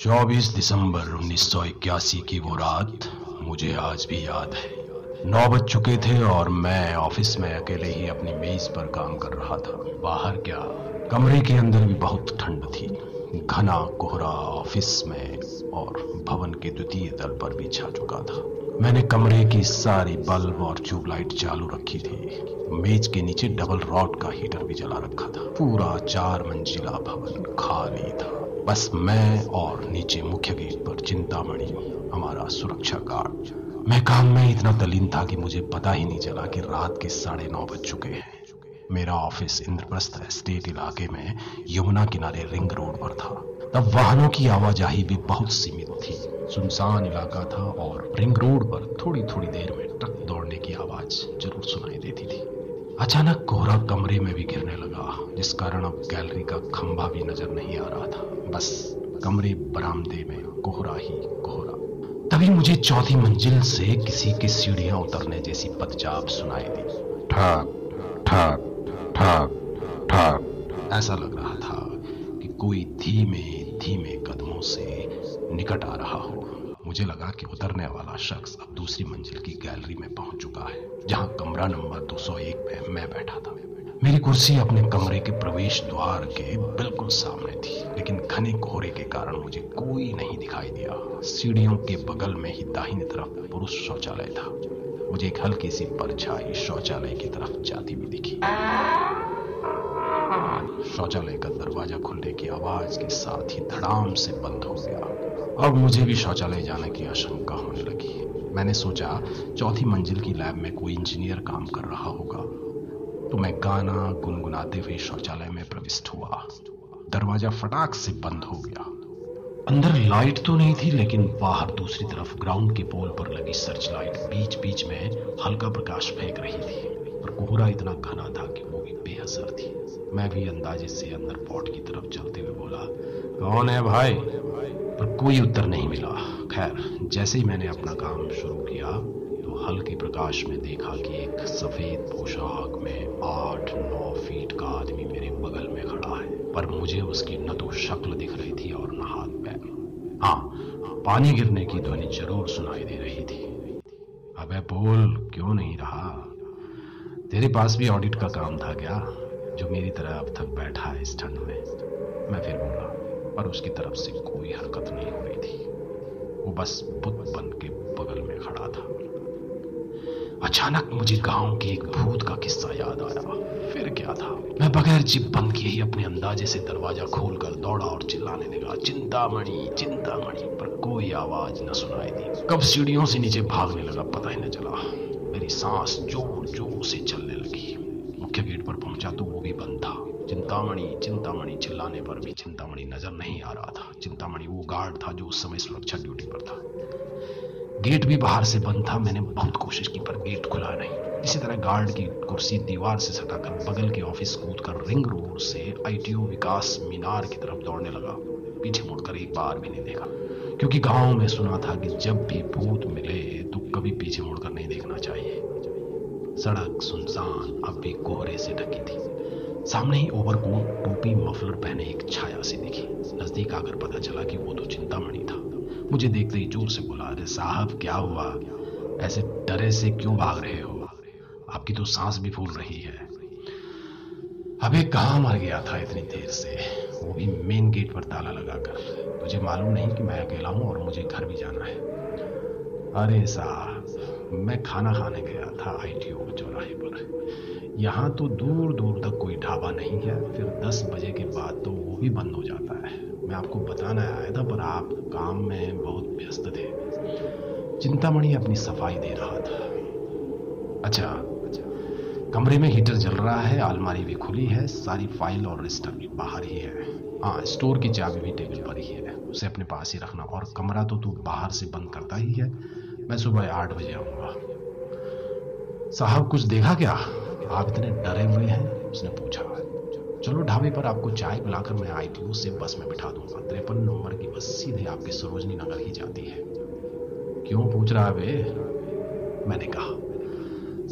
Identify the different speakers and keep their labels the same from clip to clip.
Speaker 1: 24 दिसंबर 1981 की वो रात मुझे आज भी याद है। नौ बज चुके थे और मैं ऑफ़िस में अकेले ही अपनी मेज पर काम कर रहा था। बाहर क्या? कमरे के अंदर भी बहुत ठंड थी। घना कोहरा ऑफ़िस में और भवन के द्वितीय तल पर भी छा चुका था। मैंने कमरे की सारी बल्ब और ट्यूबलाइट चालू रखी थी। मेज के नीचे डबल रॉड का हीटर भी जला रखा था। पूरा चार मंजिला भवन खाली था। बस मैं और नीचे मुख्य गेट पर चिंतामणि, हमारा सुरक्षा गार्ड। मैं काम में इतना तलीन था कि मुझे पता ही नहीं चला कि रात के साढ़े नौ बज चुके हैं। मेरा ऑफ़िस इंद्रप्रस्थ एस्टेट इलाके में यमुना किनारे रिंग रोड पर था। तब वाहनों की आवाजाही भी बहुत सीमित थी। सुनसान इलाका था और रिंग रोड पर थोड़ी थोड़ी देर में ट्रक दौड़ने की आवाज़ ज़रूर सुनाई देती थी। अचानक कोहरा कमरे में भी गिरने लगा। जिस कारण अब गैलरी का खंभा भी नज़र नहीं आ रहा था। बस कमरे बरामदे में कोहरा ही कोहरा। तभी मुझे चौथी मंजिल से किसी की सीढ़ियाँ उतरने जैसी पदचाप सुनाई दी। ठाक ठाक ठाक ठाक। ऐसा लग रहा था कि कोई धीमे धीमे कदमों से निकट आ रहा हो। मुझे लगा कि उतरने वाला शख्स अब दूसरी मंजिल की गैलरी में पहुँच चुका है जहाँ कमरा नंबर 201 में मैं बैठा था। मेरी कुर्सी अपने कमरे के प्रवेश द्वार के बिल्कुल सामने थी, लेकिन घने कोहरे के कारण मुझे कोई नहीं दिखाई दिया। सीढ़ियों के बगल में ही दाहिनी तरफ़ पुरुष शौचालय था। मुझे एक हल्की सी परछाई शौचालय की तरफ़ जाती हुई दिखी। शौचालय का दरवाज़ा खुलने की आवाज़ के साथ ही धड़ाम से बंद हो गया। अब मुझे भी शौचालय जाने की आशंका होने लगी। मैंने सोचा, चौथी मंजिल की लैब में कोई इंजीनियर काम कर रहा होगा। तो मैं गाना गुनगुनाते हुए शौचालय में प्रविष्ट हुआ। दरवाज़ा फटाक से बंद हो गया। अंदर लाइट तो नहीं थी, लेकिन बाहर दूसरी तरफ़ ग्राउंड के पोल पर लगी सर्च लाइट बीच बीच में हल्का प्रकाश फेंक रही थी। पर कोहरा इतना घना था कि वो भी बेहसर थी। मैं भी अंदाजे से अंदर पॉट की तरफ़ चलते हुए बोला, कौन है भाई? पर कोई उत्तर नहीं मिला। खैर, जैसे ही मैंने अपना काम शुरू किया हल्के प्रकाश में देखा कि एक सफ़ेद पोशाक में आठ, नौ फीट का आदमी मेरे बगल में खड़ा है। पर मुझे उसकी न तो शक्ल दिख रही थी और न हाथ पैर। हाँ पानी गिरने की ध्वनि ज़रूर सुनाई दे रही थी। अबे बोल, क्यों नहीं रहा? तेरे पास भी ऑडिट का काम था क्या, जो मेरी तरह अब तक बैठा है इस ठंड में? मैं फिर बोला, पर उसकी तरफ़ से कोई हरकत नहीं हो रही थी। वो बस बुत बन के बगल में खड़ा था। अचानक मुझे गाँव के एक भूत का किस्सा याद आया। फिर क्या था? मैं बगैर जिप बंद किए ही अपने अंदाजे से दरवाज़ा खोलकर दौड़ा और चिल्लाने लगा चिंतामणि चिंतामणि पर कोई आवाज़ न सुनाई दी। कब सीढ़ियों से नीचे भागने लगा, पता ही न चला। मेरी सांस ज़ोर ज़ोर से चलने लगी। मुख्य गेट पर पहुँचा तो वो भी बंद था। चिंतामणि चिंतामणि चिल्लाने पर भी चिंतामणि नज़र नहीं आ रहा था। चिंतामणि वो गार्ड था जो उस समय सुरक्षा ड्यूटी पर था। गेट भी बाहर से बंद था। मैंने बहुत कोशिश की, पर गेट खुला नहीं। इसी तरह गार्ड की कुर्सी दीवार से सटाकर बगल के ऑफ़िस कूद कर रिंग रोड से आईटीओ विकास मीनार की तरफ़ दौड़ने लगा। पीछे मुड़कर एक बार भी नहीं देखा, क्योंकि गाँव में सुना था कि जब भी भूत मिले तो कभी पीछे मुड़कर नहीं देखना चाहिए। सड़क, सुनसान, अब भी कोहरे से ढकी थी। सामने ही ओवरकोट, टोपी, मफलर पहने एक छाया सी दिखी। नज़दीक आकर पता चला कि वो तो चिंतामणि था। मुझे देखते ही ज़ोर से बोला, अरे साहब, क्या हुआ? ऐसे डरे से क्यों भाग रहे हो? आपकी तो सांस भी फूल रही है। अबे कहा मर गया था इतनी देर से? वो भी मेन गेट पर ताला लगाकर। तुझे मालूम नहीं कि मैं अकेला हूँ और मुझे घर भी जाना है। अरे साहब, मैं खाना खाने गया था आईटीओ चौराहे पर। यहाँ तो दूर दूर तक कोई ढाबा नहीं है, फिर दस बजे के बाद तो वो भी बंद हो जाता है। मैं आपको बताना आया था, पर आप काम में बहुत व्यस्त थे। चिंतामणि अपनी सफ़ाई दे रहा था। अच्छा कमरे में हीटर जल रहा है, अलमारी भी खुली है, सारी फ़ाइल और रजिस्टर भी बाहर ही है। हाँ स्टोर की चाबी भी टेबल पर ही है, उसे अपने पास ही रखना। और कमरा तो तू बाहर से बंद करता ही है, मैं सुबह आठ बजे आऊँगा। साहब, कुछ देखा क्या? आप इतने डरे हुए हैं, उसने पूछा। चलो ढाबे पर आपको चाय पिलाकर मैं आई थी से बस में बिठा दूँगा। तिरपन नंबर की बस सीधे आपके सरोजनी नगर ही जाती है। क्यों पूछ रहा है बे मैंने कहा,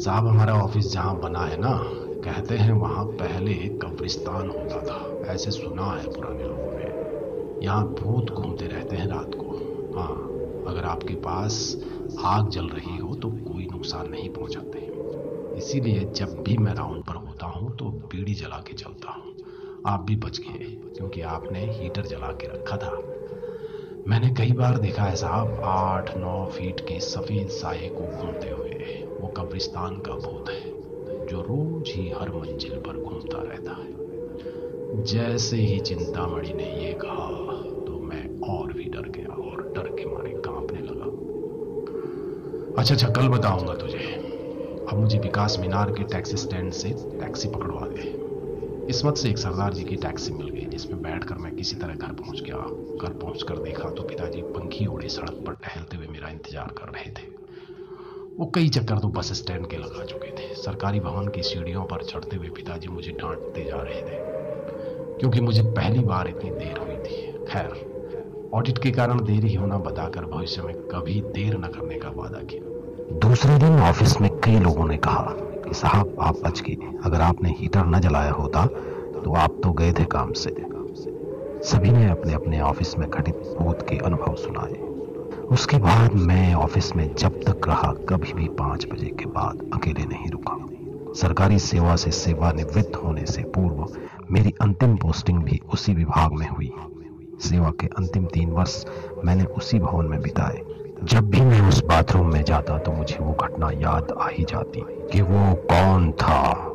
Speaker 1: साहब, हमारा ऑफ़िस जहाँ बना है ना, कहते हैं वहाँ पहले कब्रिस्तान होता था। ऐसे सुना है पुराने लोगों ने। यहाँ भूत घूमते रहते हैं रात को। हाँ अगर आपके पास आग जल रही हो तो कोई नुकसान नहीं पहुंचाते। इसीलिए जब भी मैं राउंड पर होता हूँ तो बीड़ी जला के चलता हूँ। आप भी बच गए, क्योंकि आपने हीटर जला के रखा था। मैंने कई बार देखा है साहब, आठ, नौ फीट के सफ़ेद साये को घूमते हुए। वो कब्रिस्तान का भूत है, जो रोज ही हर मंजिल पर घूमता रहता है। जैसे ही चिंतामणि ने ये कहा तो मैं और भी डर गया और डर के मारे कांपने लगा। अच्छा अच्छा कल बताऊँगा तुझे। अब मुझे विकास मीनार के टैक्सी स्टैंड से टैक्सी पकड़वा दे किस्मत से एक सरदार जी की टैक्सी मिल गई, जिसमें बैठकर मैं किसी तरह घर पहुँच गया। घर पहुंचकर देखा तो पिताजी पंखी ओढ़े सड़क पर टहलते हुए मेरा इंतज़ार कर रहे थे। वो कई चक्कर तो बस स्टैंड के लगा चुके थे। सरकारी भवन की सीढ़ियों पर चढ़ते हुए पिताजी मुझे डांटते जा रहे थे, क्योंकि मुझे पहली बार इतनी देर हुई थी। खैर, ऑडिट के कारण देरी होना बताकर भविष्य में कभी देर न करने का वादा किया।
Speaker 2: दूसरे दिन ऑफ़िस में कई लोगों ने कहा कि साहब, आप बच गए। अगर आपने हीटर न जलाया होता तो आप तो गए थे काम से। सभी ने अपने अपने ऑफ़िस में घटित भूत के अनुभव सुनाए। उसके बाद मैं ऑफ़िस में जब तक रहा, कभी भी पाँच बजे के बाद अकेले नहीं रुका। सरकारी सेवा से सेवानिवृत्त होने से पूर्व मेरी अंतिम पोस्टिंग भी उसी विभाग में हुई। सेवा के अंतिम तीन वर्ष मैंने उसी भवन में बिताए। जब भी मैं उस बाथरूम में जाता तो मुझे वो घटना याद आ ही जाती कि वो कौन था।